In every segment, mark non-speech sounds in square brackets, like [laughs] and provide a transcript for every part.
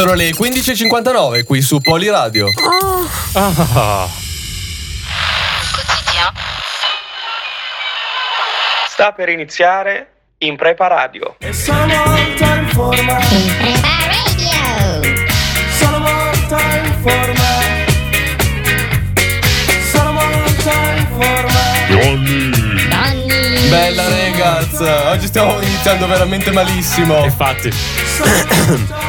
Sono le 15.59 qui su Poliradio. Ah. Sta per iniziare in Prepa Radio. E sono molto in forma. Sono molto in forma. Sono molto in forma. Bella ragazz, oggi stiamo iniziando veramente malissimo. Infatti.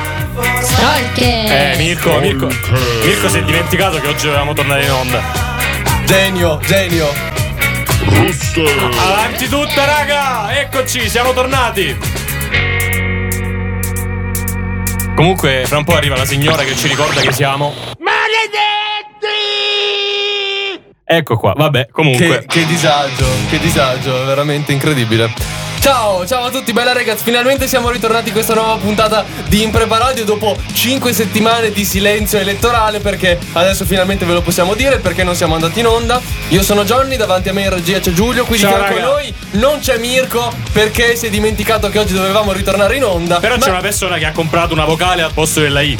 Stalker! Eh, Mirko, Mirko. Mirko si è dimenticato che oggi dovevamo tornare in onda. Genio, genio. Avanti tutta, raga! Eccoci, siamo tornati! Comunque, fra un po' arriva la signora che ci ricorda che siamo. Maledetti! Ecco qua, vabbè, comunque. Che, che disagio, che disagio, veramente incredibile. Ciao, ciao a tutti, bella ragazzi, finalmente siamo ritornati in questa nuova puntata di Impreparadio dopo 5 settimane di silenzio elettorale perché adesso finalmente ve lo possiamo dire perché non siamo andati in onda. Io sono Johnny, davanti a me in regia c'è Giulio, qui di Ciao, fianco a raga. noi non c'è Mirko perché si è dimenticato che oggi dovevamo ritornare in onda. Però Ma- c'è una persona che ha comprato una vocale al posto della I.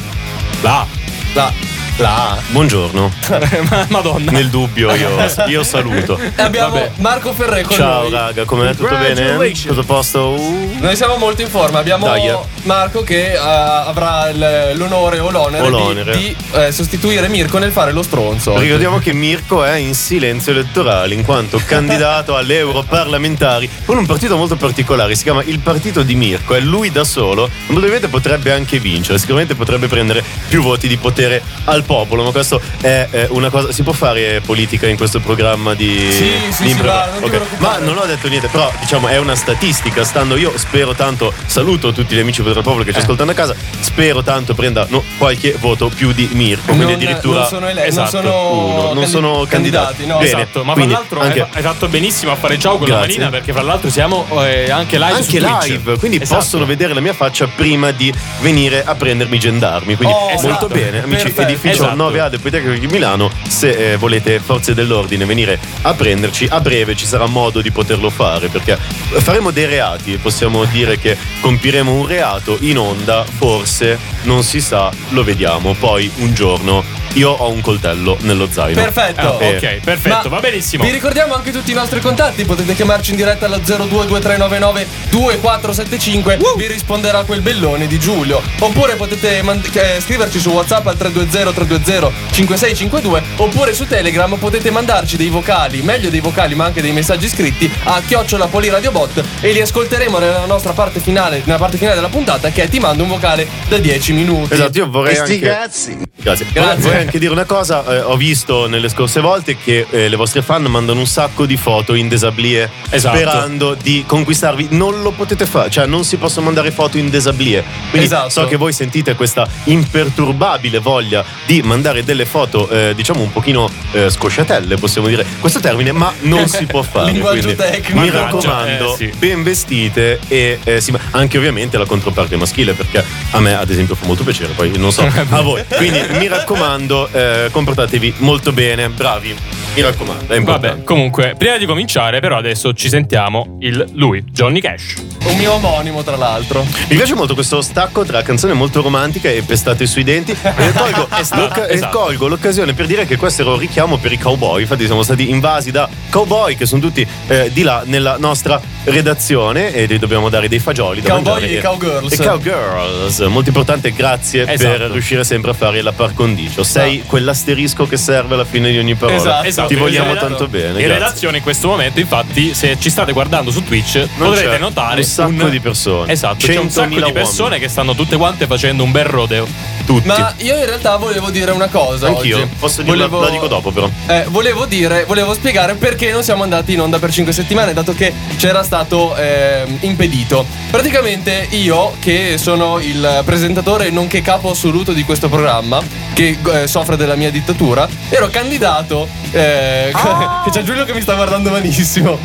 La. La, la. Buongiorno. [laughs] Ma- Madonna. Nel dubbio io, io saluto. [laughs] E abbiamo Vabbè. Marco Ferre con Ciao noi. raga, com'è? Tutto bene? Tutto a posto? Uh. Noi siamo molto in forma, abbiamo Dai, eh. Marco che eh, avrà l'onore o l'onere, O di- l'onere. di, eh, sostituire Mirko nel fare lo stronzo. Ricordiamo che Mirko è in silenzio elettorale in quanto [laughs] candidato alle europarlamentari con un partito molto particolare, si chiama il partito di Mirko, è lui da solo, probabilmente potrebbe anche vincere, sicuramente potrebbe prendere più voti di potere al popolo, ma questo è eh, una cosa, si può fare politica in questo programma di... Sì, sì, di sì, va, non ti Ok. preoccupare. Ma non ho detto niente, però diciamo è una statistica, stando io spero tanto, saluto tutti gli amici del popolo che ci ascoltano a casa, spero tanto prenda no, qualche voto più di Mirko, quindi non, addirittura... non sono, ele- Esatto, non sono, uno, non sono candidati. no. Bene. Esatto, ma fra quindi l'altro anche- hai, fatto benissimo a fare ciao con la Grazie. manina perché fra l'altro siamo eh, anche live anche live, quindi Esatto. possono vedere la mia faccia prima di venire a prendermi gendarmi. Quindi Oh, molto esatto. bene, amici. Perfetto. Edificio Esatto. 9A del Politecnico di Milano. Se eh, volete forze dell'ordine venire a prenderci, a breve ci sarà modo di poterlo fare perché faremo dei reati. Possiamo dire che compiremo un reato in onda, forse non si sa, lo vediamo. Poi un giorno io ho un coltello nello zaino. Perfetto. Eh, ok, perfetto, Ma va benissimo. Vi ricordiamo anche tutti i nostri contatti, potete chiamarci in diretta allo 022399 2475, Uh! vi risponderà quel bellone di Giulio. Oppure potete mand- eh, scriverci su WhatsApp al 320 320 5652 oppure su Telegram potete mandarci dei vocali, meglio dei vocali, ma anche dei messaggi scritti a chiocciola Poliradiobot e li ascolteremo nella nostra parte finale, nella parte finale della puntata che è ti mando un vocale da 10 minuti. Esatto, io vorrei anche. Grazie. Grazie. Grazie. Anche dire una cosa, eh, ho visto nelle scorse volte che eh, le vostre fan mandano un sacco di foto in desablie Esatto. sperando di conquistarvi. Non lo potete fare, cioè non si possono mandare foto in desablie. Quindi Esatto. so che voi sentite questa imperturbabile voglia di mandare delle foto, eh, diciamo un pochino eh, scosciatelle, possiamo dire questo termine, ma non si può [laughs] fare. Linguaggio tecnico. Mi raccomando, eh, sì. ben vestite e eh, ma anche ovviamente la controparte maschile perché a me ad esempio fa molto piacere poi non so a voi [laughs] quindi mi raccomando eh, comportatevi molto bene bravi mi raccomando è importante Vabbè, comunque, prima di cominciare, però adesso ci sentiamo il lui, Johnny Cash. Un mio omonimo tra l'altro. mi piace molto questo stacco tra canzone molto romantica e pestate sui denti e colgo, Esatto, [laughs] e esatto. colgo l'occasione per dire che questo era un richiamo per i cowboy infatti siamo stati invasi da cowboy che sono tutti eh, di là nella nostra redazione e gli dobbiamo dare dei fagioli da Cowboy e cowgirls. e cowgirls molto importante grazie per Esatto. riuscire sempre a fare la par condicio sei quell'asterisco che serve alla fine di ogni parola Esatto. Esatto, ti vogliamo reda- tanto bene In grazie. redazione in questo momento, infatti, se ci state guardando su Twitch, Non potrete notare un sacco di persone. Esatto, c'è un sacco 100.000 di persone uomini. che stanno tutte quante facendo un bel rodeo. tutti Ma io in realtà volevo dire una cosa. anch'io oggi. posso dirla Volevo- la dico dopo però Eh, volevo dire, volevo spiegare perché non siamo andati in onda per 5 settimane, dato che c'era stato ehm, impedito. Praticamente io, che sono il presentatore nonché capo assoluto di questo programma, che eh, soffre della mia dittatura, ero candidato. eh, [laughs] che c'è Giulio che mi sta guardando malissimo.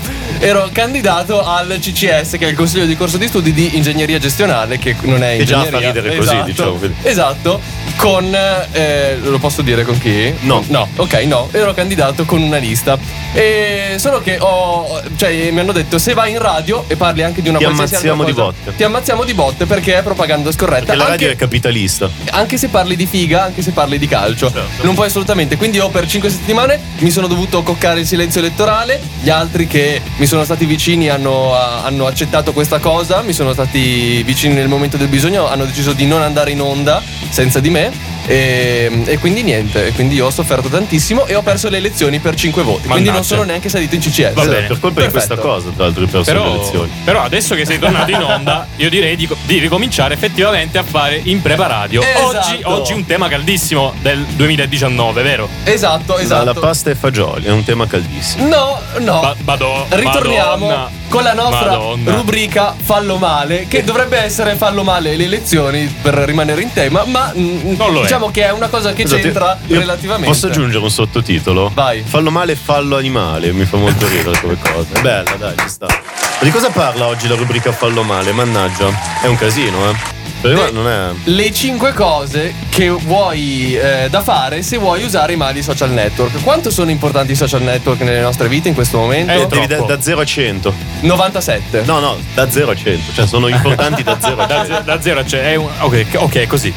Ero candidato al CCS, che è il consiglio di corso di studi di ingegneria gestionale, che non è Che già ingegneria. fa ridere così, esatto, diciamo, quindi. Esatto, con eh, lo posso dire con chi? No. No, ok, no, ero candidato con una lista. E solo che ho cioè mi hanno detto se vai in radio e parli anche di una Ti ammazziamo di cosa, botte. Ti ammazziamo di botte perché è propaganda scorretta. Perché la radio anche- è capitalista. anche se parli di figa, anche se parli di calcio. Certo. Non puoi assolutamente. Quindi io per 5 settimane mi sono dovuto coccare il silenzio elettorale. Gli altri che mi sono stati vicini hanno, hanno accettato questa cosa. Mi sono stati vicini nel momento del bisogno. Hanno deciso di non andare in onda senza di me. E, e quindi niente. E quindi io ho sofferto tantissimo e ho perso le elezioni per 5 voti. Quindi non Mannaggia. sono neanche salito in CCS. Va bene. Per colpa di questa Perfetto. cosa, tra l'altro, perso le Però, elezioni. però adesso che sei tornato in onda, io direi di, di ricominciare effettivamente a fare in preparadio. Esatto. Oggi, oggi un tema caldissimo del 2019, vero? Esatto, esatto. La pasta e fagioli è un tema caldissimo. No, no. Ba- Madò- Ritorniamo Madonna. con la nostra Madonna. rubrica Fallo male, che dovrebbe essere Fallo male le elezioni per rimanere in tema, ma mm, Non lo è. Diciamo che è una cosa che Scusate, c'entra io relativamente. Posso aggiungere un sottotitolo? Vai. Fallo male e fallo animale. Mi fa molto ridere come cosa. È bella, dai, ci sta. Ma di cosa parla oggi la rubrica Fallo male? Mannaggia. È un casino, eh. Le- non è. Le 5 cose che vuoi eh, da fare se vuoi usare i mali social network. Quanto sono importanti i social network nelle nostre vite in questo momento? Eh, Devi da, da 0 a 100. 97. No, no, da 0 a 100. Cioè, sono [laughs] importanti da 0 a Da, 100. ze- da zero a c'è. È un, ok, ok, così.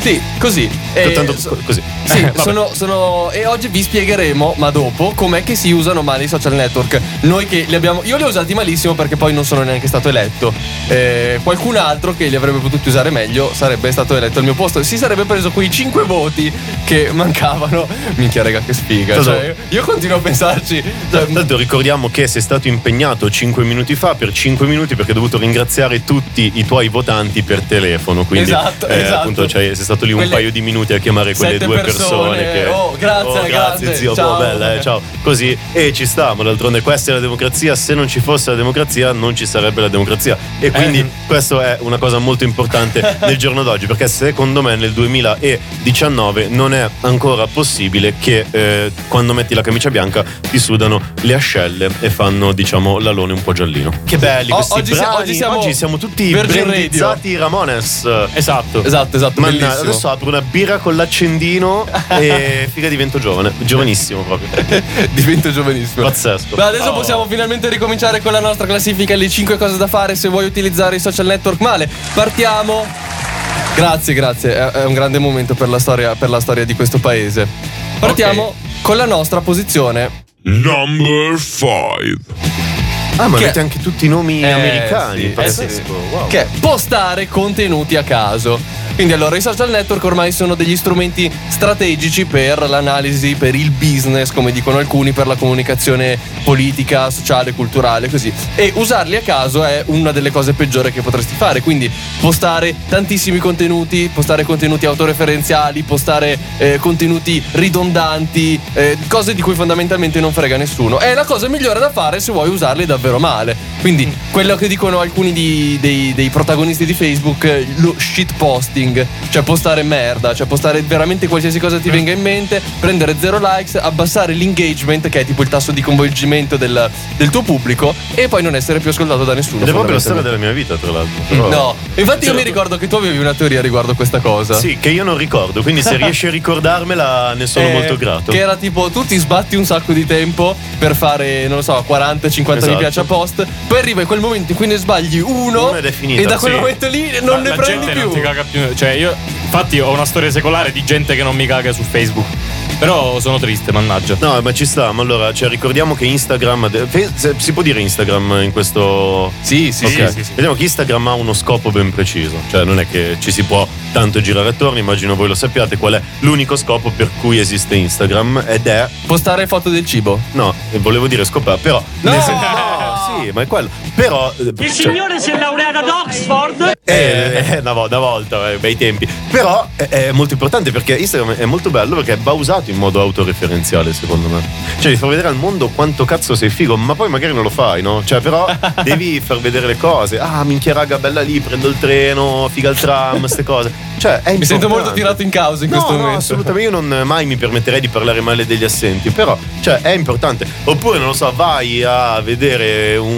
Sì, così. E Tanto so- così. Sì, [laughs] sono, sono- e oggi vi spiegheremo, ma dopo, com'è che si usano male i social network. Noi che li abbiamo. Io li ho usati malissimo perché poi non sono neanche stato eletto. Eh, qualcun altro che li avrebbe potuti usare meglio sarebbe stato eletto al mio posto. Si sarebbe preso quei 5 voti che mancavano. Minchia, raga, che sfiga. Cioè, io continuo a pensarci. Cioè, Tanto ricordiamo che sei stato impegnato 5 minuti fa per 5 minuti perché hai dovuto ringraziare tutti i tuoi votanti per telefono. Quindi Esatto, eh, esatto. appunto cioè, sei stato lì un Quelle paio di minuti a chiamare quelle due persone, persone. che, oh, grazie, grazie grande, zio, ciao. oh, bella, eh, ciao. Così e ci sta, ma d'altronde questa è la democrazia. Se non ci fosse la democrazia, non ci sarebbe la democrazia. E quindi Eh. questo è una cosa molto importante [laughs] nel giorno d'oggi, perché secondo me nel 2019 non è ancora possibile che eh, quando metti la camicia bianca ti sudano le ascelle e fanno, diciamo, l'alone un po' giallino. Che belli O- questi oggi si- brani. oggi siamo Oggi siamo tutti brandizzati Ramones. Esatto. esatto, esatto. Manna- bellissimo. Adesso apro una birra con l'accendino e [laughs] figa divento giovane, giovanissimo proprio. [laughs] Divento giovanissimo. Pazzesco. Beh, adesso Oh. possiamo finalmente ricominciare con la nostra classifica, le 5 cose da fare se vuoi utilizzare i social network male. Partiamo. Grazie, grazie, è, è un grande momento per la storia, per la storia di questo paese. Partiamo con la nostra posizione. Number five. Ah, ma avete anche tutti i nomi Eh, americani. sì, pazzesco. eh, sì. Wow. Che è postare contenuti a caso. Quindi allora i social network ormai sono degli strumenti strategici per l'analisi, per il business, come dicono alcuni, per la comunicazione politica, sociale, culturale, così. E usarli a caso è una delle cose peggiori che potresti fare. Quindi postare tantissimi contenuti, postare contenuti autoreferenziali, postare eh, contenuti ridondanti, eh, cose di cui fondamentalmente non frega nessuno. È la cosa migliore da fare se vuoi usarli davvero male. Quindi quello che dicono alcuni di- dei, dei protagonisti di Facebook, eh, lo shit posting, cioè postare merda, cioè postare veramente qualsiasi cosa ti venga in mente, prendere zero likes, abbassare l'engagement, che è tipo il tasso di coinvolgimento del, del tuo pubblico, e poi non essere più ascoltato da nessuno. Ed è proprio la storia della mia vita, tra l'altro. Però- No, infatti io Certo. mi ricordo che tu avevi una teoria riguardo questa cosa. Sì, che io non ricordo, quindi se riesci a [laughs] ricordarmela ne sono Eh, molto grato. Che era tipo tu ti sbatti un sacco di tempo per fare, non lo so, 40-50 mi Esatto. piace a post. Poi arriva quel momento in cui ne sbagli uno, Uno ed è finita, e da quel sì. momento lì non Ma ne la prendi gente più. non ti caga più. Cioè, io. Infatti, ho una storia secolare di gente che non mi caga su Facebook. Però sono triste, mannaggia. No, ma ci sta, ma allora, cioè, ricordiamo che Instagram. Si può dire Instagram in questo. Sì, sì, Ok. sì. sì, sì. Vediamo che Instagram ha uno scopo ben preciso, cioè non è che ci si può tanto girare attorno, immagino voi lo sappiate qual è l'unico scopo per cui esiste Instagram ed è Postare foto del cibo. no, volevo dire scopare, però No! nel sen- no, sì, ma è quello. Però. eh, Il cioè- signore si è laureato ad Oxford. eh, eh, una, vo- una volta, eh, bei tempi. Però è, è molto importante perché Instagram è molto bello perché va usato in modo autoreferenziale, secondo me. Cioè, di far vedere al mondo quanto cazzo sei figo, ma poi magari non lo fai, no? Cioè, però [laughs] devi far vedere le cose. Ah, minchia raga, bella lì, prendo il treno, figa il tram, queste cose. Cioè, è Mi sento molto tirato in causa in No, questo no, momento. assolutamente. Io non mai mi permetterei di parlare male degli assenti, però, cioè, è importante. Oppure, non lo so, vai a vedere un,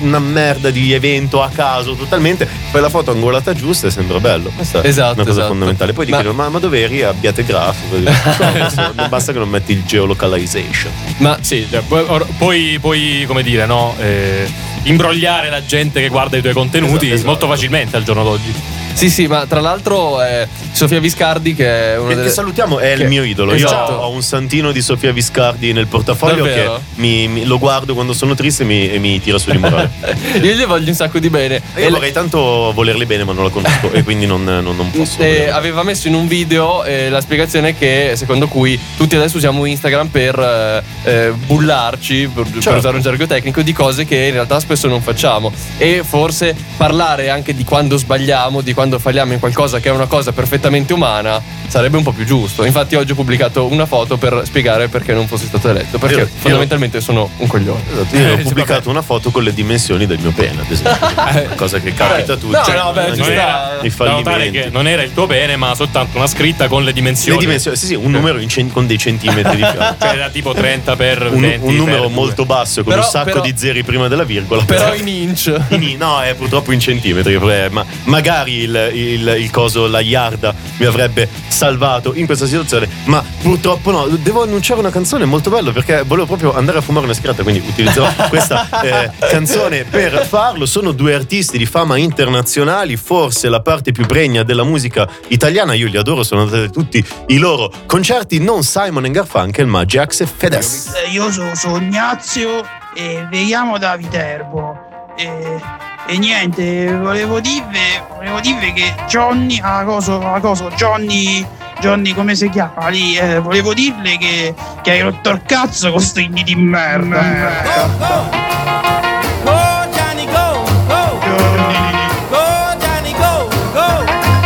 una merda di evento a caso totalmente, fai la foto angolata giusta e sembra bello. Questa Esatto, è una cosa esatto. fondamentale. Poi Ma- chiedono, ma, ma dove eri? Abbiate grafico. [laughs] non basta che non metti il geolocalization. Ma Sì, cioè, puoi, puoi, come dire, no? eh, imbrogliare la gente che guarda i tuoi contenuti Esatto, esatto. molto facilmente al giorno d'oggi. Sì, sì, ma tra l'altro è Sofia Viscardi che è una Che, delle che salutiamo, è che- il mio idolo. Esatto. Io ho un santino di Sofia Viscardi nel portafoglio Davvero? che mi- mi- lo guardo quando sono triste e mi, e mi tira su di morale. [laughs] Io gli voglio un sacco di bene. Io E- vorrei tanto volerli bene, ma non la conosco e quindi non, non- non posso. e volerli. aveva messo in un video eh, la spiegazione che secondo cui tutti adesso usiamo Instagram per eh, eh, bullarci, per, per Certo. usare un gergo tecnico, di cose che in realtà spesso non facciamo. E forse parlare anche di quando sbagliamo, di quando falliamo in qualcosa che è una cosa perfettamente umana, sarebbe un po' più giusto. Infatti oggi ho pubblicato una foto per spiegare perché non fossi stato eletto, perché Io- io- fondamentalmente sono un coglione. Esatto, io ho Eh, sì, pubblicato una foto con le dimensioni del mio pene, ad esempio. Una [laughs] cosa che capita a tutti. No, Cioè, no, beh, ci Non sta. era, I fallimenti. che non era il tuo pene, ma soltanto una scritta con le dimensioni. Le dimensioni, sì, sì, un numero in cen- con dei centimetri di fianco. [laughs] Cioè era tipo 30 per Un, 20 un numero molto basso con Però- un sacco però- di zeri prima della virgola. Però in inch. In- no, è purtroppo in centimetri. eh, Ma magari il, il- il coso, la yarda, mi avrebbe salvato in questa situazione. Ma purtroppo no. Devo annunciare una canzone molto bella perché volevo proprio andare a fumare una sigaretta. Quindi utilizzerò [laughs] questa eh, canzone per farlo. Sono due artisti di fama internazionali, forse la parte più pregna della musica italiana. Io li adoro, sono andati a tutti i loro concerti. Non Simon Garfunkel, ma Jax e Fedez. Io sono Sognazio e veniamo da Viterbo. E, e niente, volevo dirvi, volevo dirvi che Johnny, ah, coso, ah, coso, Johnny, Johnny come si chiama lì? Eh, volevo dirle che, che hai rotto il cazzo con sti inni di merda.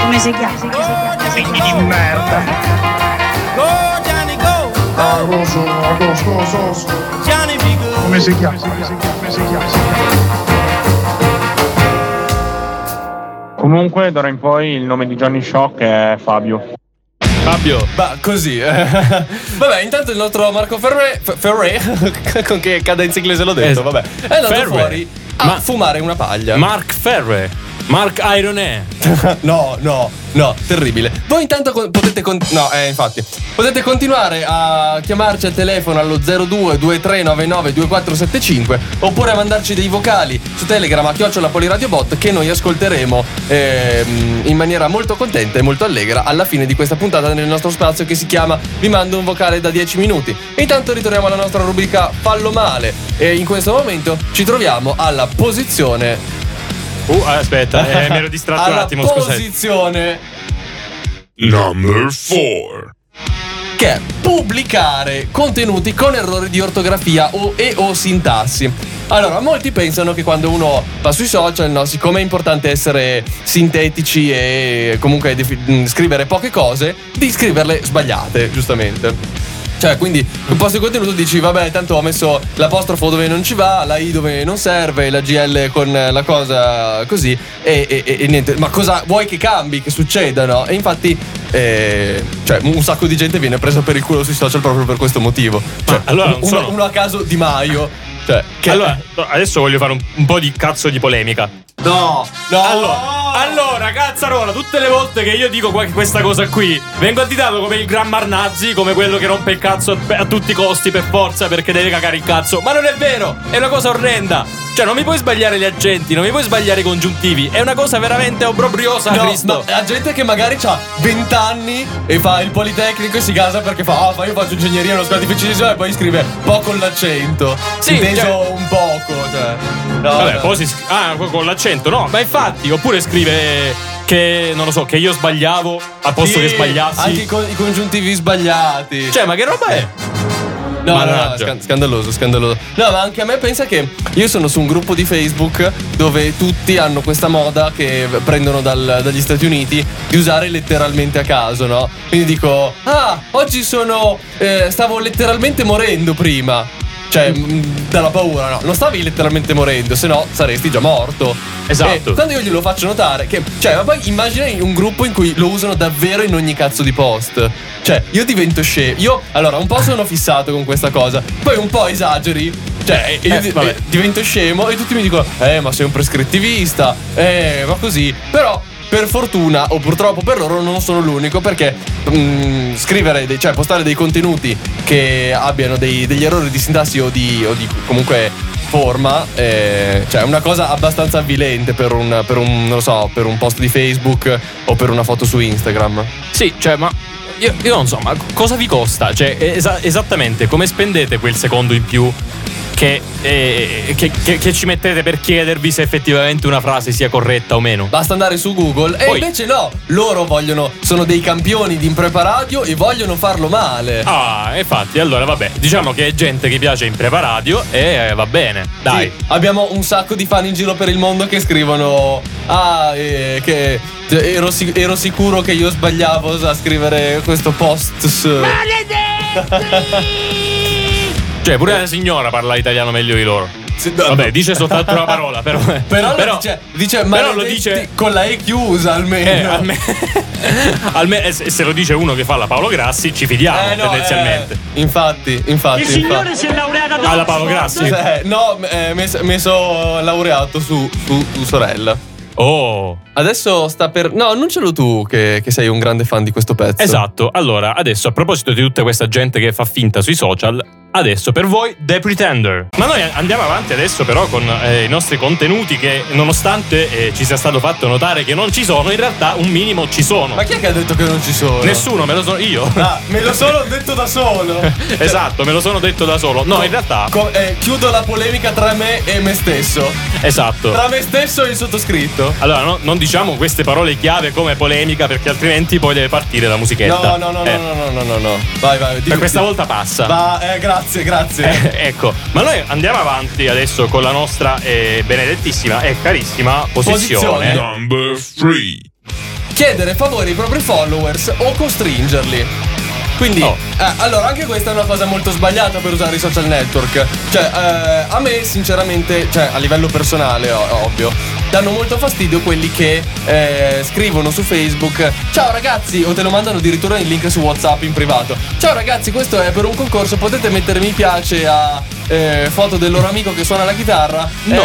Come si chiama? Sti inni di merda. Come si chiama? Come si chiama? Comunque, d'ora in poi il nome di Johnny Shock è Fabio. Fabio. Ma così. eh. [laughs] Vabbè, intanto il nostro Marco Ferre, Ferre [laughs] con che cadenza inglese l'ho detto, vabbè, è andato Ferre. fuori a Ma- fumare una paglia. Mark Ferre. Mark Ironè. [laughs] no, no, no, terribile. Voi intanto con- potete con- no, eh, infatti, potete continuare a chiamarci al telefono allo 02 2399 2475 oppure a mandarci dei vocali su Telegram a chiocciola Poliradiobot che noi ascolteremo ehm, in maniera molto contenta e molto allegra alla fine di questa puntata nel nostro spazio che si chiama Vi mando un vocale da 10 minuti. E intanto ritorniamo alla nostra rubrica Fallo male e in questo momento ci troviamo alla posizione Uh, aspetta, eh, mi ero distratto un alla attimo, scusate. posizione Number 4. che è pubblicare contenuti con errori di ortografia o, e o sintassi. Allora, molti pensano che quando uno va sui social, no, siccome è importante essere sintetici e comunque defi- scrivere poche cose, di scriverle sbagliate, giustamente. Cioè, quindi un posto di contenuto dici, vabbè, tanto ho messo l'apostrofo dove non ci va, la I dove non serve, la GL con la cosa così, e, e- e- niente. Ma cosa vuoi che cambi, che succeda, no? E infatti, eh, cioè, un sacco di gente viene presa per il culo sui social proprio per questo motivo. Cioè, allora uno, sono- uno a caso Di Maio. Cioè, che Allora, adesso voglio fare un, un po' di cazzo di polemica. No, no. Allora, allora, cazzarola, tutte le volte che io dico que- questa cosa qui, vengo additato come il gran Marnazzi, come quello che rompe il cazzo a, a tutti i costi per forza perché deve cagare il cazzo. Ma non è vero, è una cosa orrenda. Cioè, non mi puoi sbagliare gli agenti, non mi puoi sbagliare i congiuntivi. È una cosa veramente obbrobriosa, No, Cristo. la gente che magari ha 20 anni e fa il politecnico e si casa perché fa, ah, ma io faccio ingegneria, uno scola difficilissimo e poi scrive po' con l'accento. Sì, inteso cioè- un poco, cioè. No, Vabbè, no. poi si Ah, con l'accento, no. Ma infatti, oppure scrive che, non lo so, che io sbagliavo al posto Sì, che sbagliassi. Anche i, con- i congiuntivi sbagliati. Cioè, ma che roba è? No, no, no, scandaloso, scandaloso. No, ma anche a me pensa che io sono su un gruppo di Facebook dove tutti hanno questa moda che prendono dal- dagli Stati Uniti di usare letteralmente a caso, no? Quindi dico, ah, oggi sono. eh, stavo letteralmente morendo prima. Cioè, mh, dalla paura, no? Non stavi letteralmente morendo, se no saresti già morto. Esatto. E quando io glielo faccio notare, che. Cioè, ma poi immagina un gruppo in cui lo usano davvero in ogni cazzo di post. Cioè, io divento scemo. Io, allora, un po' sono fissato con questa cosa, poi un po' esageri. Cioè, io Eh, di- vabbè. divento scemo e tutti mi dicono: Eh, ma sei un prescrittivista. Eh, ma così. Però. Per fortuna o purtroppo per loro non sono l'unico perché mm, scrivere, dei- cioè postare dei contenuti che abbiano dei- degli errori di sintassi o di, o di comunque forma, eh, cioè è una cosa abbastanza avvilente per un, per un, so, per un post di Facebook o per una foto su Instagram. Sì, cioè, ma io, io non so, ma cosa vi costa? Cioè, esa- esattamente come spendete quel secondo in più che, eh, che- che- che ci mettete per chiedervi se effettivamente una frase sia corretta o meno? Basta andare su Google e Poi- invece no, loro vogliono, sono dei campioni di impreparadio e vogliono farlo male. Ah, infatti, allora vabbè, diciamo che è gente che piace in preparadio e eh, va bene. Dai. Sì, abbiamo un sacco di fan in giro per il mondo che scrivono: Ah, eh, che ero, sic- ero sicuro che io sbagliavo a scrivere questo post. su-" [laughs] Cioè, pure la signora parla italiano meglio di loro. Sì, no, Vabbè, no. dice soltanto una parola, però. [laughs] Però, lo dice, dice però lo dice. con la E chiusa almeno. Eh, alme- [laughs] alme- eh, se se lo dice uno che fa la Paolo Grassi, ci fidiamo Eh, no, tendenzialmente. eh, infatti, infatti. Il signore infatti. si è laureato Alla Paolo. Grassi. Eh, no, eh, mi sono laureato su, su, su sorella. Oh. Adesso sta per. No, annuncialo tu che, che sei un grande fan di questo pezzo. Esatto, allora adesso a proposito di tutta questa gente che fa finta sui social, adesso per voi The Pretender. Ma noi andiamo avanti adesso però con eh, i nostri contenuti che nonostante eh, ci sia stato fatto notare che non ci sono, in realtà un minimo ci sono. Ma chi è che ha detto che non ci sono? Nessuno, me lo sono io. Ah, me lo sono detto da solo. [laughs] esatto, me lo sono detto da solo. No, in realtà, Co- eh, chiudo la polemica tra me e me stesso. esatto. Tra me stesso e il sottoscritto. Allora, no- non diciamo queste parole chiave come polemica perché altrimenti poi deve partire la musichetta. No, no, no, Eh, no, no, no, no, no. Vai, vai. Per questa volta passa. Va, eh, grazie, grazie. Eh, ecco, ma noi andiamo avanti adesso con la nostra eh, benedettissima e carissima posizione. Posizione. Number three. Chiedere favori ai propri followers o costringerli. Quindi, Oh. eh, allora, anche questa è una cosa molto sbagliata per usare i social network. Cioè, eh, a me, sinceramente, cioè, a livello personale, ovvio, danno molto fastidio quelli che eh, scrivono su Facebook: Ciao ragazzi, o te lo mandano addirittura il link su WhatsApp in privato. Ciao ragazzi, questo è per un concorso, potete mettere mi piace a eh, foto del loro amico che suona la chitarra? No.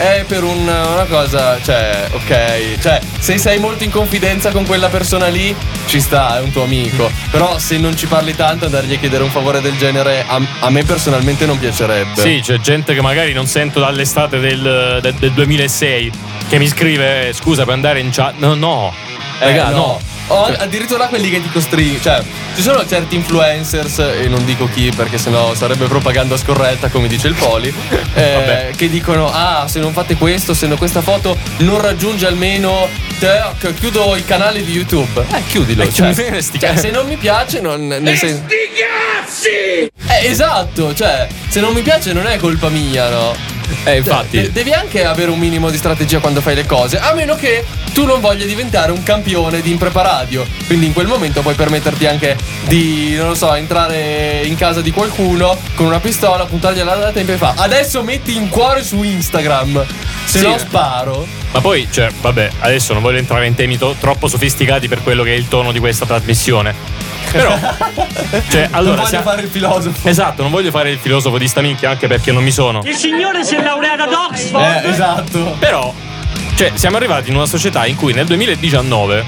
È per un- una cosa, cioè, ok. Cioè, se sei molto in confidenza con quella persona lì, ci sta, è un tuo amico. Però se non ci parli tanto, andargli a chiedere un favore del genere, a, a me personalmente non piacerebbe. Sì, c'è gente che magari non sento dall'estate del, del- del 2006 che mi scrive "Eh, scusa per andare in chat. No, no. Eh, Raga, no. O addirittura quelli che ti costringono. Cioè, ci sono certi influencers, e non dico chi perché sennò sarebbe propaganda scorretta, come dice il Poli, eh, Vabbè. che dicono: Ah, se non fate questo, se no questa foto non raggiunge almeno. Tac, chiudo il canale di YouTube. Eh, chiudilo. Eh, cioè, [laughs] cioè, se non mi piace, non. Nel senso. Eh, esatto, cioè, se non mi piace non è colpa mia, no? Eh, infatti. De- devi anche avere un minimo di strategia quando fai le cose, a meno che tu non voglia diventare un campione di impreparadio. Quindi in quel momento puoi permetterti anche di, non lo so, entrare in casa di qualcuno con una pistola, puntargli alla tempo e fa adesso metti in cuore su Instagram, se Sì. no sparo. Ma poi, cioè, vabbè, adesso non voglio entrare in temi to- troppo sofisticati per quello che è il tono di questa trasmissione. Però, [laughs] cioè, non allora. voglio sia- fare il filosofo. Esatto, non voglio fare il filosofo di sta minchia anche perché non mi sono. Il signore si è laureato ad Oxford. Eh, esatto. Però, cioè, siamo arrivati in una società in cui nel 2019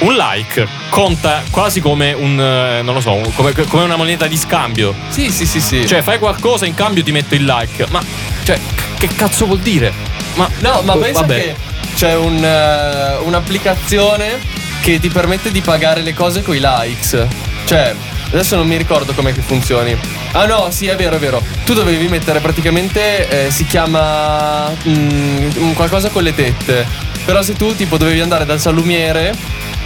un like conta quasi come un. eh, non lo so, come, come una moneta di scambio. Sì, sì, sì, sì. Cioè, fai qualcosa in cambio ti metto il like. Ma, cioè, che cazzo vuol dire? Ma, No, ma oh, pensa vabbè. che c'è un, eh, un'applicazione che ti permette di pagare le cose con i likes. Cioè, adesso non mi ricordo com'è che funzioni. Ah no, sì, è vero, è vero. Tu dovevi mettere praticamente, eh, si chiama mm, qualcosa con le tette. Però se tu tipo dovevi andare dal salumiere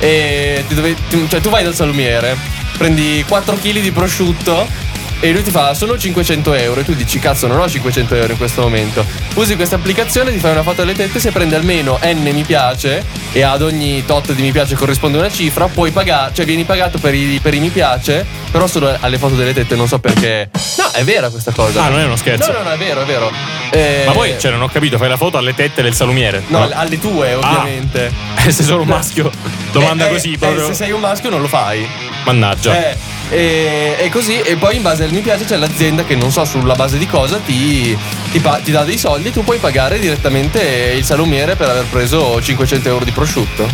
e ti dovevi, cioè tu vai dal salumiere, prendi 4 kg di prosciutto e lui ti fa sono 500 euro e tu dici cazzo non ho 500 euro in questo momento. Usi questa applicazione, ti fai una foto alle tette, se prende almeno n mi piace e ad ogni tot di mi piace corrisponde una cifra, puoi pagare, cioè vieni pagato per i, per i mi piace, però solo alle foto delle tette, non so perché. No, è vera questa cosa. Ah, non è uno scherzo. No, no, no, è vero, è vero. Eh, Ma poi, cioè, non ho capito, fai la foto alle tette del salumiere. No, alle tue, ovviamente. Eh, [laughs] se sono un maschio, domanda Eh, eh, così eh, proprio. se sei un maschio non lo fai. Mannaggia. Eh, e, e così, e poi in base al mi piace c'è l'azienda che non so sulla base di cosa ti, ti pa- ti dà dei soldi e tu puoi pagare direttamente il salumiere per aver preso 500 euro di prosciutto.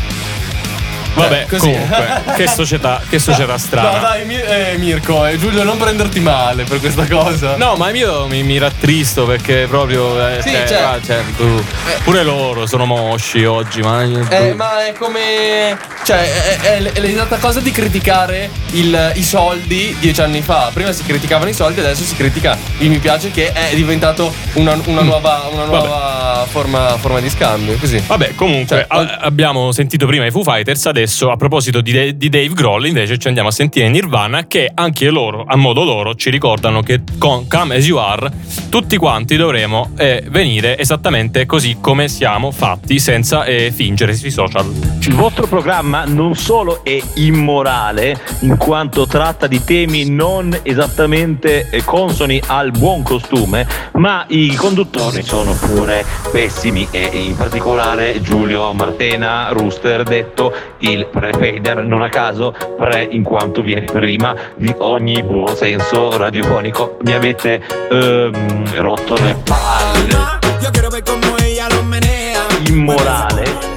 Vabbè, Eh, così. comunque, che società, che società strana. No, dai, Mi- eh, Mirko, eh, Giulio, non prenderti male per questa cosa. No, ma io mi, mi rattristo perché proprio. eh, Sì, cioè, cioè- ah, tu- pure loro sono mosci oggi, ma. Eh, ma è come. Cioè, è, è- è l'esatta cosa di criticare il- i soldi dieci anni fa. Prima si criticavano i soldi, adesso si critica il mi piace che è diventato una, una nuova, una nuova forma, forma di scambio. Così. Vabbè, comunque, Cioè, a- abbiamo sentito prima i Foo Fighters. Adesso, a proposito di, di Dave Grohl, invece ci andiamo a sentire Nirvana, che anche loro, a modo loro, ci ricordano che con Come As You Are, tutti quanti dovremo eh, venire esattamente così come siamo fatti, senza eh, fingere sui social. Il vostro programma non solo è immorale, in quanto tratta di temi non esattamente eh, consoni al buon costume, ma i conduttori sono pure pessimi e in particolare Giulio Martena Rooster, detto il pre-fader, non a caso pre in quanto viene prima di ogni buon senso radiofonico. Mi avete ehm, rotto le palle. Immorale.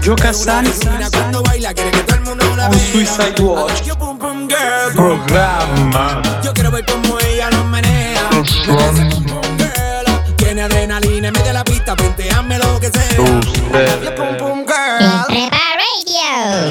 Gio Cassani con Suicide Watch. Programma. Tiene adrenalina, mete la pista, penteame lo que sea.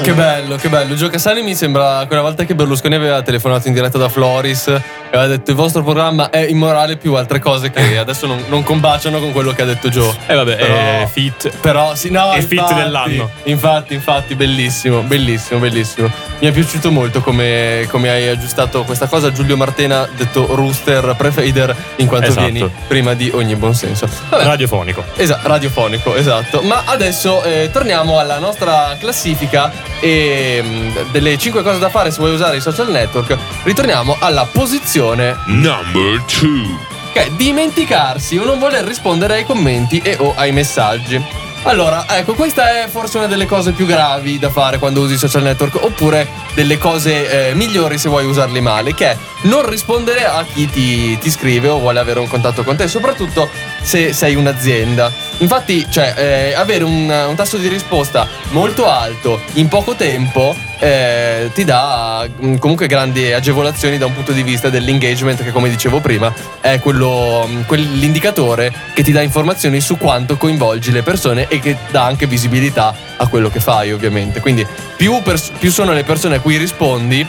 Che bello, che bello. Gio Cassani mi sembra quella volta che Berlusconi aveva telefonato in diretta da Floris e aveva detto il vostro programma è immorale più altre cose che adesso non, non combaciano con quello che ha detto Joe. E vabbè, Però- eh, fit. Però sì, no, È fit infatti, dell'anno. Infatti, infatti, bellissimo, bellissimo, bellissimo. Mi è piaciuto molto come, come hai aggiustato questa cosa. Giulio Martena, detto Rooster Prefader, in quanto Esatto. vieni prima di ogni buonsenso. Vabbè, Radiofonico. Esatto, radiofonico, esatto. Ma adesso eh, torniamo alla nostra classifica e, mh, delle 5 cose da fare se vuoi usare i social network. Ritorniamo alla posizione Number 2. che è dimenticarsi o non voler rispondere ai commenti e o ai messaggi. Allora, ecco, questa è forse una delle cose più gravi da fare quando usi i social network, oppure delle cose eh, migliori se vuoi usarli male, che è non rispondere a chi ti, ti scrive o vuole avere un contatto con te, soprattutto se sei un'azienda. Infatti, cioè, eh, avere un, un tasso di risposta molto alto in poco tempo eh, ti dà mm, comunque grandi agevolazioni da un punto di vista dell'engagement che come dicevo prima è quello, mm, quell'indicatore che ti dà informazioni su quanto coinvolgi le persone e che dà anche visibilità a quello che fai ovviamente. Quindi più, pers- più sono le persone a cui rispondi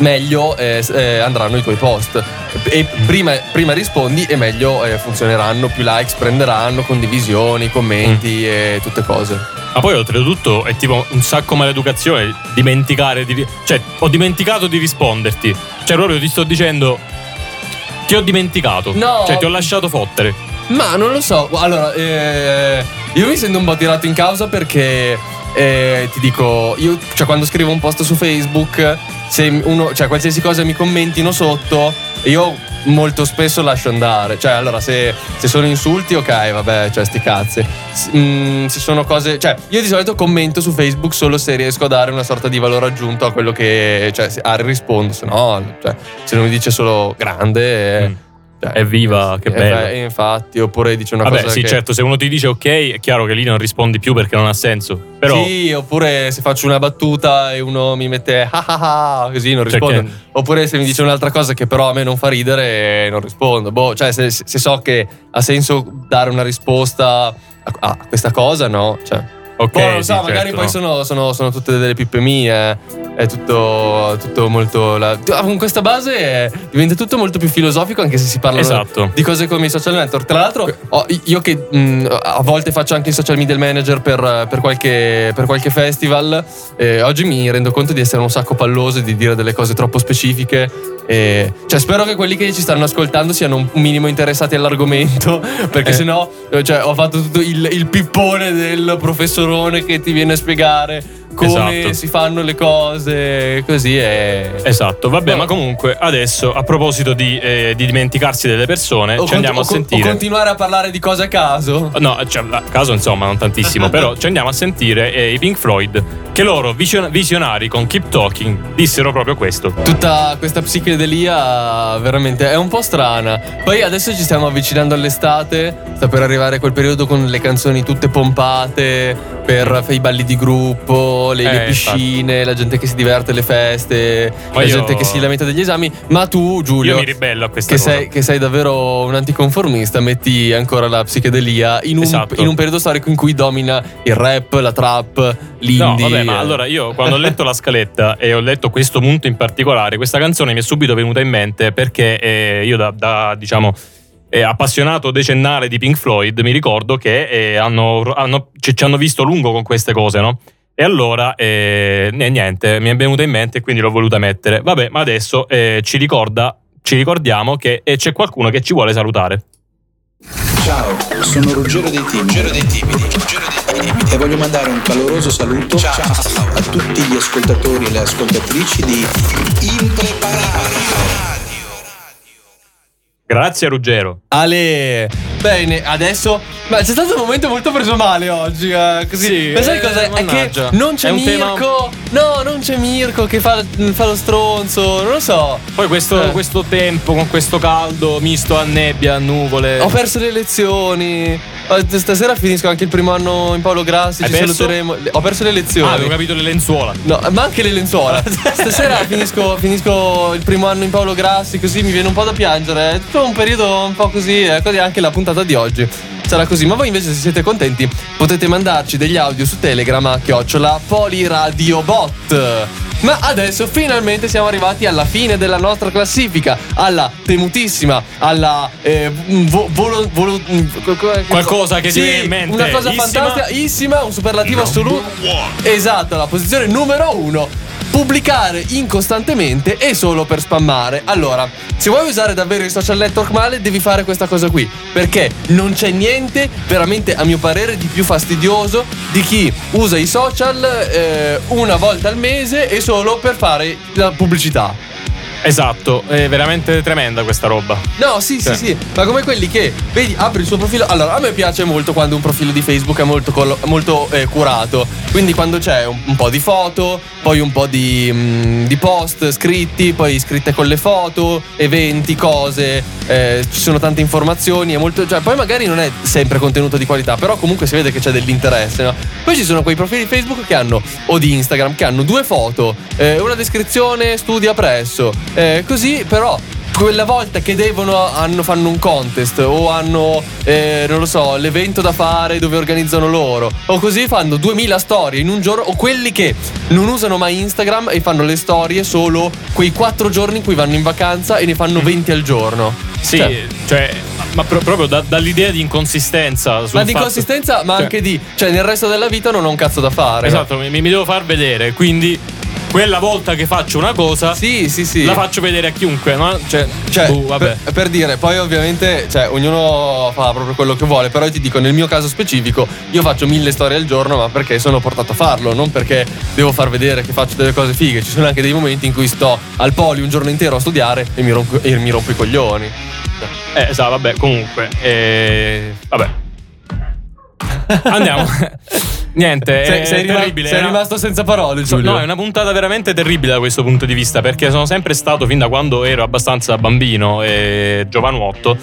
meglio eh, eh, andranno i tuoi post e prima, prima rispondi e meglio eh, funzioneranno più likes prenderanno condivisioni commenti e tutte cose Ma poi oltretutto è tipo un sacco maleducazione dimenticare di... Cioè, ho dimenticato di risponderti. Cioè, proprio ti sto dicendo... Ti ho dimenticato. No. Cioè, ti ho lasciato fottere. Ma non lo so, allora, eh, io mi sento un po' tirato in causa perché eh, ti dico, io, cioè quando scrivo un post su Facebook, se uno, cioè qualsiasi cosa mi commentino sotto, io molto spesso lascio andare. Cioè, allora, se, se sono insulti, ok, vabbè, cioè, sti cazzi. S- mm, se sono cose, cioè, io di solito commento su Facebook solo se riesco a dare una sorta di valore aggiunto a quello che, cioè, ah, rispondo, se no, cioè, se non mi dice solo grande. eh, Mm. Cioè, Evviva, che eh, bello. beh, infatti, oppure dice una Vabbè, cosa sì, che... certo, se uno ti dice ok, è chiaro che lì non rispondi più perché non ha senso. Però... Sì, oppure se faccio una battuta e uno mi mette ah ah ah, così non Cioè rispondo. che- Oppure se mi dice un'altra cosa che però a me non fa ridere, non rispondo. Boh, cioè se, se so che ha senso dare una risposta a, a questa cosa, no? Cioè, Ok, Poi non lo so, sì, magari certo, poi no. sono, sono- sono tutte delle pippe mie. È tutto, tutto molto. la- ah, con questa base è- diventa tutto molto più filosofico, anche se si parla Esatto. di cose come i social network. Tra l'altro, ho- io che mh, a volte faccio anche il social media manager per, per qualche, per qualche festival, eh, oggi mi rendo conto di essere un sacco palloso e di dire delle cose troppo specifiche. E, cioè, spero che quelli che ci stanno ascoltando siano un minimo interessati all'argomento, [laughs] perché Eh. sennò eh, cioè, ho fatto tutto il, il pippone del professorone che ti viene a spiegare come Esatto. si fanno le cose, così è. Esatto, vabbè, No. ma comunque adesso a proposito di, eh, di dimenticarsi delle persone, O ci andiamo con- a sentire. o continuare a parlare di cose a caso. No, cioè, a caso insomma, non tantissimo, [laughs] però ci andiamo a sentire eh, i Pink Floyd che loro vision- visionari con Keep Talking dissero proprio questo. Tutta questa psichedelia veramente è un po' strana. Poi adesso ci stiamo avvicinando all'estate, sta per arrivare quel periodo con le canzoni tutte pompate per i balli di gruppo, le, le Eh, piscine, la gente che si diverte alle feste, Ma la io- gente che si lamenta degli esami. Ma tu, Giulio, Io mi ribello a questa che cosa. sei, che sei davvero un anticonformista, metti ancora la psichedelia in un, Esatto. in un periodo storico in cui domina il rap, la trap, No, l'indie. vabbè, ma allora io quando ho [laughs] letto la scaletta e ho letto questo punto in particolare, questa canzone mi è subito venuta in mente perché eh, io da, da, diciamo eh, appassionato decennale di Pink Floyd mi ricordo che eh, hanno, hanno- ci, ci hanno visto lungo con queste cose, no? E allora eh, niente, mi è venuta in mente e quindi l'ho voluta mettere. Vabbè, ma adesso eh, ci ricorda, ci ricordiamo che eh, c'è qualcuno che ci vuole salutare. Ciao, sono Ruggero dei Timidi. dei Timidi. E voglio mandare un caloroso saluto a tutti gli ascoltatori e le ascoltatrici di Impreparati. Grazie Ruggero. Ale, bene, adesso. Ma c'è stato un momento molto preso male oggi. eh, così. Sì, Ma sai eh, cosa? È che non c'è È un tema- Mirko. No, non c'è Mirko che fa, fa lo stronzo. Non lo so. Poi questo, Eh. questo tempo con questo caldo misto a nebbia, a nuvole. Ho perso le lezioni. Stasera finisco anche il primo anno in Paolo Grassi. Hai ci perso? saluteremo. Ho perso le lezioni. Ah, avevo capito le lenzuola. No, ma anche le lenzuola. [laughs] Stasera finisco, finisco il primo anno in Paolo Grassi, così mi viene un po' da piangere. È tutto un periodo un po' così, eh, così anche la puntata di oggi. Sarà così, ma voi invece se siete contenti potete mandarci degli audio su Telegram a chiocciola poliradiobot. Ma adesso finalmente siamo arrivati alla fine della nostra classifica, alla temutissima, alla eh, vo- volo- volo- co- Qualcosa che sì, ti viene in mente. Una cosa fantastica, un superlativo assoluto. Esatto, la posizione numero uno. Pubblicare incostantemente e solo per spammare. Allora, se vuoi usare davvero i social network male, devi fare questa cosa qui. Perché non c'è niente, veramente a mio parere, di più fastidioso di chi usa i social eh, una volta al mese e solo per fare la pubblicità. Esatto, è veramente tremenda questa roba. No, sì, Cioè. sì, sì, ma come quelli che vedi, apri il suo profilo. Allora, a me piace molto quando un profilo di Facebook è molto, collo- molto eh, curato. Quindi, quando c'è un, un po' di foto, poi un po' di, mm, di post scritti, poi scritte con le foto, eventi, cose, eh, ci sono tante informazioni. Molto, cioè, poi magari non è sempre contenuto di qualità, però comunque si vede che c'è dell'interesse, no? Poi ci sono quei profili Facebook che hanno, o di Instagram, che hanno due foto, eh, una descrizione, studia presso. eh, così, però quella volta che devono hanno, fanno un contest o hanno eh, non lo so l'evento da fare dove organizzano loro o così fanno 2000 storie in un giorno o quelli che non usano mai Instagram e fanno le storie solo quei 4 giorni in cui vanno in vacanza e ne fanno 20 al giorno Sì, Cioè, cioè, ma pro- proprio da- dall'idea di inconsistenza. ma di fatto- consistenza ma cioè, anche di cioè nel resto della vita non ho un cazzo da fare Esatto, mi, mi devo far vedere. Quindi, quella volta che faccio una cosa, sì sì sì la faccio vedere a chiunque. No? Cioè, Cioè, boh, vabbè. per, per dire, poi ovviamente, cioè, ognuno fa proprio quello che vuole, però io ti dico, nel mio caso specifico, io faccio mille storie al giorno, ma perché sono portato a farlo, non perché devo far vedere che faccio delle cose fighe. Ci sono anche dei momenti in cui sto al poli un giorno intero a studiare e mi rompo, e mi rompo i coglioni. Eh, esatto, vabbè, comunque. eh, vabbè. [laughs] Andiamo. Niente, Sei, è sei terribile. sei rimasto senza parole, Giulio. No, è una puntata veramente terribile da questo punto di vista perché sono sempre stato, fin da quando ero abbastanza bambino e giovanotto,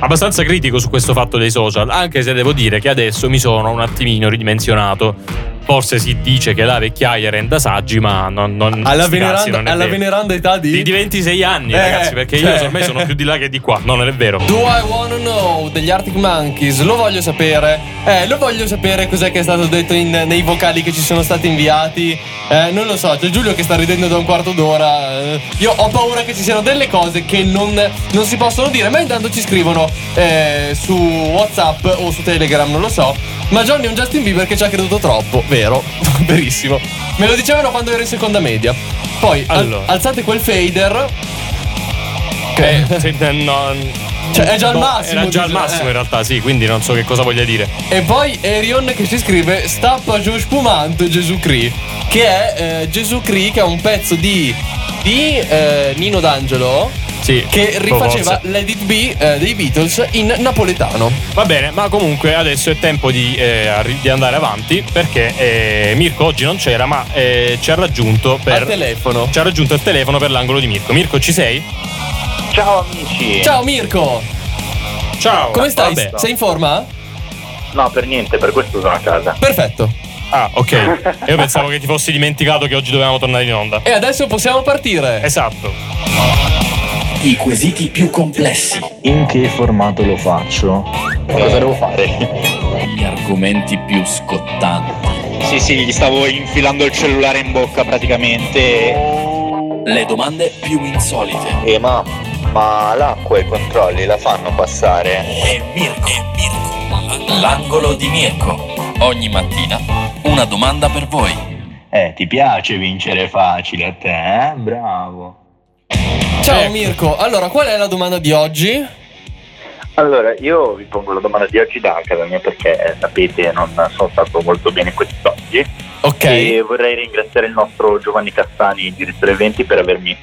abbastanza critico su questo fatto dei social, anche se devo dire che adesso mi sono un attimino ridimensionato. Forse si dice che la vecchiaia renda saggi, ma non, non Alla, veneranda, non alla veneranda età di... di, di 26 anni, Eh, ragazzi, perché cioè- io ormai sono più di là che di qua. No, non è vero. Do I Wanna Know degli Arctic Monkeys, lo voglio sapere. Eh, lo voglio sapere cos'è che è stato detto in- nei vocali che ci sono stati inviati. Eh, non lo so, c'è Giulio che sta ridendo da un quarto d'ora. Eh, io ho paura che ci siano delle cose che non, non si possono dire, ma intanto ci scrivono eh, su WhatsApp o su Telegram, non lo so. Ma Johnny è un Justin Bieber che ci ha creduto troppo, vero? [laughs] Verissimo. Me lo dicevano quando ero in seconda media. Poi al- Allora. alzate quel fader. Eh, [laughs] sì, eh, no, Cioè, è già al massimo, Era già al dice, massimo eh. in realtà, sì, quindi non so che cosa voglia dire. E poi Erion che ci scrive Stappa giù spumante Gesù Cri Che è eh, Gesù Cri che è un pezzo di, di eh, Nino D'Angelo Sì, Che rifaceva forse. Let It Be eh, dei Beatles in napoletano Va bene, ma comunque adesso è tempo di, eh, di andare avanti perché eh, Mirko oggi non c'era, ma eh, ci ha raggiunto per Al telefono ci ha raggiunto il telefono per l'angolo di Mirko. Mirko, ci sei? Ciao amici. Ciao Mirko Ciao. Come stai? Vabbè. Sei in forma? No, per niente, per questo sono a casa. Perfetto Ah, ok. Io pensavo che ti fossi dimenticato che oggi dovevamo tornare in onda. E adesso possiamo partire Esatto. I quesiti più complessi. In che formato lo faccio? Cosa devo fare? Gli argomenti più scottanti. Sì, sì, gli stavo infilando il cellulare in bocca praticamente. Le domande più insolite. Eh, ma, ma l'acqua e i controlli la fanno passare? E Mirko. E Mirko. L'angolo di Mirko. Ogni mattina una domanda per voi. Eh, ti piace vincere facile a te, eh? Bravo. Ciao Ecco. Mirko Allora qual è la domanda di oggi? Allora, io vi pongo la domanda di oggi da casa mia perché sapete non sono stato molto bene quest'oggi Ok e vorrei ringraziare il nostro Giovanni Castani, direttore eventi, per avermi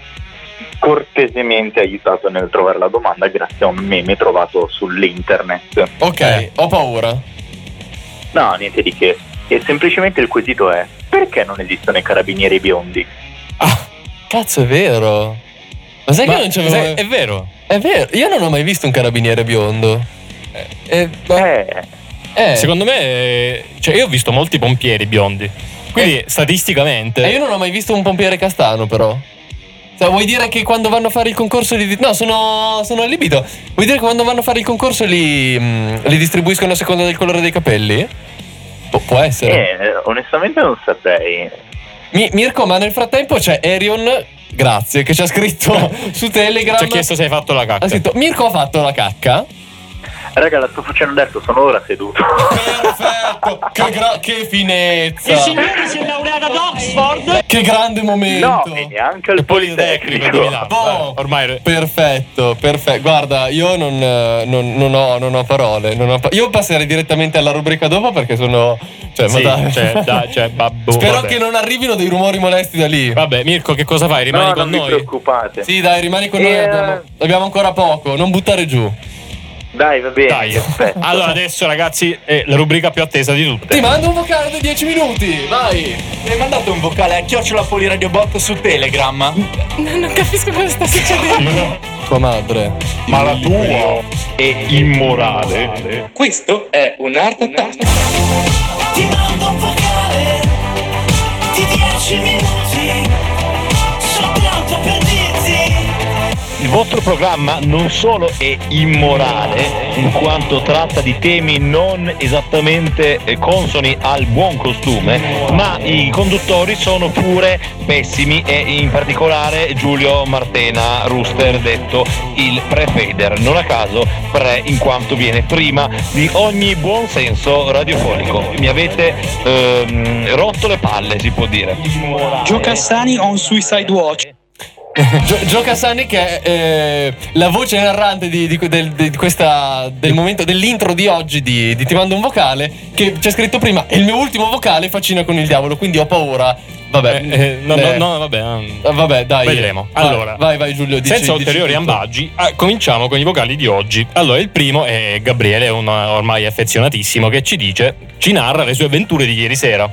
cortesemente aiutato nel trovare la domanda grazie a un meme trovato sull'internet. Ok Eh. ho paura No, niente di che. E semplicemente il quesito è perché non esistono i carabinieri biondi? Ah cazzo è vero Ma sai Ma che non c'avevo sai, è vero. È vero, io non ho mai visto un carabiniere biondo. Eh, Eh, eh, Secondo me, eh, cioè, io ho visto molti pompieri biondi. Quindi, statisticamente. eh, io non ho mai visto un pompiere castano, però. Cioè, vuoi dire che quando vanno a fare il concorso li. No, sono, sono allibito. Vuoi dire che quando vanno a fare il concorso li, mm, li distribuiscono a seconda del colore dei capelli? Pu- può essere. eh, onestamente non saprei. Mi- Mirko, ma nel frattempo c'è Erion, grazie, che ci ha scritto [laughs] su Telegram. Ci ha chiesto se hai fatto la cacca. Ha scritto: Mirko ha fatto la cacca. Raga, la sto facendo adesso, sono ora seduto. Perfetto, che, gra- che finezza. Il signore si è laureato ad Oxford. Che grande momento. No, e neanche al Politecnico di Milano. Boh. Ormai. Perfetto, perfetto. Guarda, io non, eh, non- non ho, non ho parole. non ho pa- io passerei direttamente alla rubrica dopo perché sono. Cioè, ma Sì, dai. cioè, dai, cioè, babbo, Spero vabbè. che non arrivino dei rumori molesti da lì. Vabbè, Mirko, che cosa fai? Rimani no, con non vi noi? preoccupate. Sì, dai, rimani con noi. Eh. Abbiamo, abbiamo ancora poco. Non buttare giù. Dai, va bene. Dai. perfetto. Allora, adesso, ragazzi, è la rubrica più attesa di tutte. Ti mando un vocale da 10 minuti. Vai. Mi hai mandato un vocale a chiocciola Poliradiobot su Telegram? Non capisco cosa sta succedendo. Tua madre. Ma la tua è immorale. Questo è un art attack. Ti mando un vocale di 10 minuti. Vostro programma non solo è immorale, in quanto tratta di temi non esattamente eh, consoni al buon costume, ma i conduttori sono pure pessimi e in particolare Giulio Martena Rooster, detto il pre-fader. Non a caso pre in quanto viene prima di ogni buon senso radiofonico. Mi avete ehm, rotto le palle, si può dire. Gio Cassani on Suicide Watch. [laughs] Gio, Gio Cassani che è eh, la voce narrante di, di- del, di questa, del momento dell'intro di oggi di, di Ti mando un vocale che c'è scritto prima è il mio ultimo vocale faccina con il diavolo quindi ho paura vabbè Eh, eh, no, eh, no, no, vabbè. um, eh, vabbè dai Vedremo. Allora, vai vai Giulio dici, senza ulteriori ambaggi, ah, cominciamo con i vocali di oggi. Allora, il primo è Gabriele, un ormai affezionatissimo, che ci dice, ci narra le sue avventure di ieri sera.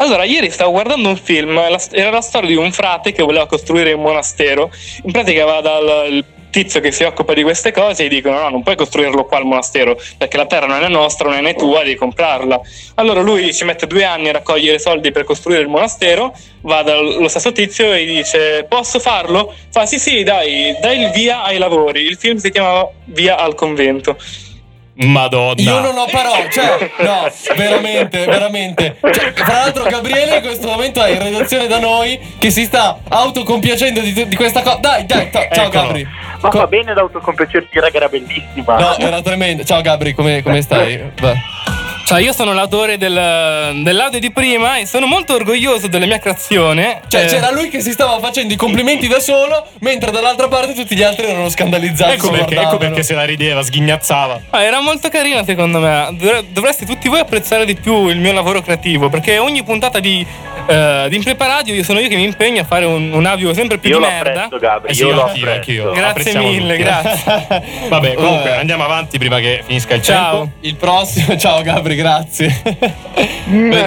Allora, ieri stavo guardando un film, era la storia di un frate che voleva costruire un monastero. In pratica va dal tizio che si occupa di queste cose e gli dicono no, non puoi costruirlo qua il monastero perché la terra non è nostra, non è tua, devi comprarla. Allora lui ci mette due anni a raccogliere soldi per costruire il monastero, va dallo stesso tizio e gli dice posso farlo? Fa sì sì dai, dai il via ai lavori. Il film si chiama Via al convento. Madonna. Io non ho parole, cioè, no, [laughs] veramente, veramente. Cioè, tra l'altro, Gabriele in questo momento è in redazione da noi che si sta autocompiacendo di, di questa cosa. Dai, dai, ta- ciao Eccolo. Gabri. Ma Co- va bene d'autocompiacerti, raga, era bellissima. No, era tremendo. Ciao Gabri, come, come stai? [laughs] Vai. Cioè, io sono l'autore del- dell'audio di prima e sono molto orgoglioso della mia creazione. Cioè, Eh, c'era lui che si stava facendo i complimenti da solo, mentre dall'altra parte tutti gli altri erano scandalizzati. Ecco perché, ecco perché se la rideva, sghignazzava. ah, era molto carina secondo me. Dovre- Dovreste tutti voi apprezzare di più il mio lavoro creativo perché ogni puntata di, eh, di Impreparadio io sono io che mi impegno a fare un, un audio sempre più Io di lo merda. apprezzo, Gabri, Eh sì, io lo apprezzo. anch'io. Grazie mille, tutti. grazie. [laughs] Vabbè, comunque Vabbè. andiamo avanti prima che finisca il Ciao. tempo. Il prossimo, [laughs] ciao Gabri, grazie.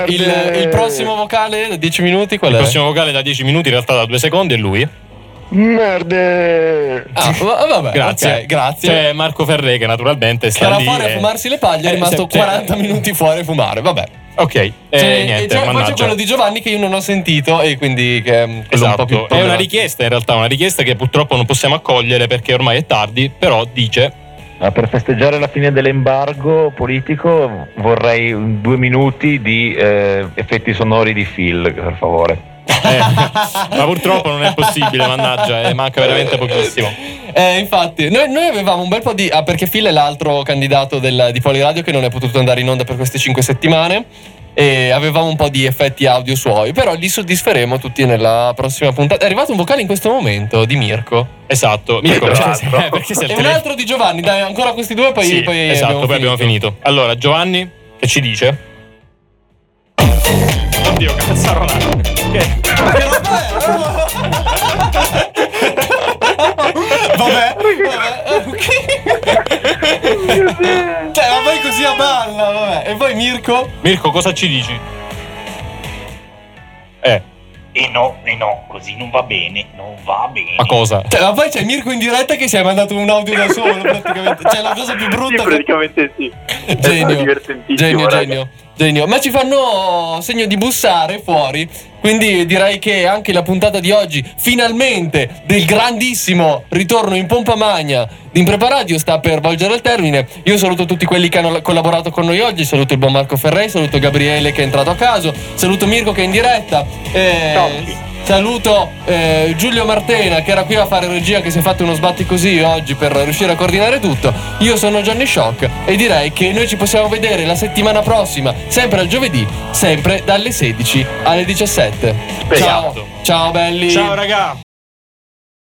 il, il prossimo vocale da 10 minuti qual Il è? prossimo vocale da 10 minuti, in realtà da 2 secondi, è lui. Merde! Ah, va- vabbè, Grazie. ok, grazie. C'è Marco Ferré che naturalmente che sta era lì. fuori a e- fumarsi le paglie, è Eh, rimasto se- 40 minuti fuori a fumare, vabbè. Ok, e C'è- niente, e c'è- poi c'è quello di Giovanni che io non ho sentito e quindi che è quello Esatto, un po' più è una richiesta in realtà, una richiesta che purtroppo non possiamo accogliere perché ormai è tardi, però dice Per festeggiare la fine dell'embargo politico vorrei due minuti di eh, effetti sonori di Phil, per favore. eh, ma purtroppo non è possibile, mannaggia, eh, manca veramente pochissimo. Eh, infatti, noi, noi avevamo un bel po' di. Ah, perché Phil è l'altro candidato del- di Poliradio che non è potuto andare in onda per queste 5 settimane. E avevamo un po' di effetti audio suoi, però li soddisferemo tutti nella prossima puntata. È arrivato un vocale in questo momento di Mirko. Esatto, Mirko, perché, eh, [laughs] il E un altro di Giovanni, dai, ancora questi due, poi, Sì, poi esatto, poi abbiamo finito. Allora, Giovanni, che ci dice? Oddio, cazzarola. Che- Vabbè, vabbè, ok. Ma poi così a balla, vabbè. E poi Mirko? Mirko, cosa ci dici? Eh, E no, e no, così non va bene, non va bene. ma cosa? Cioè, ma poi c'è Mirko in diretta che si è mandato un audio da solo, [laughs] praticamente. Cioè, la cosa più Sì, brutta. che- praticamente sì. È Genio, divertentissimo, genio, raga. genio, genio. Ma ci fanno segno di bussare fuori. Quindi direi che anche la puntata di oggi, finalmente, del grandissimo ritorno in pompa magna di Impreparadio sta per volgere al termine. Io saluto tutti quelli che hanno collaborato con noi oggi. Saluto il buon Marco Ferrei, saluto Gabriele che è entrato a caso, saluto Mirko che è in diretta. eh, Saluto eh, Giulio Martena che era qui a fare regia che si è fatto uno sbatti così oggi per riuscire a coordinare tutto. Io sono Johnny Shock e direi che noi ci possiamo vedere la settimana prossima, sempre al giovedì, sempre dalle 16 alle 17. Ciao, ciao belli. Ciao, raga.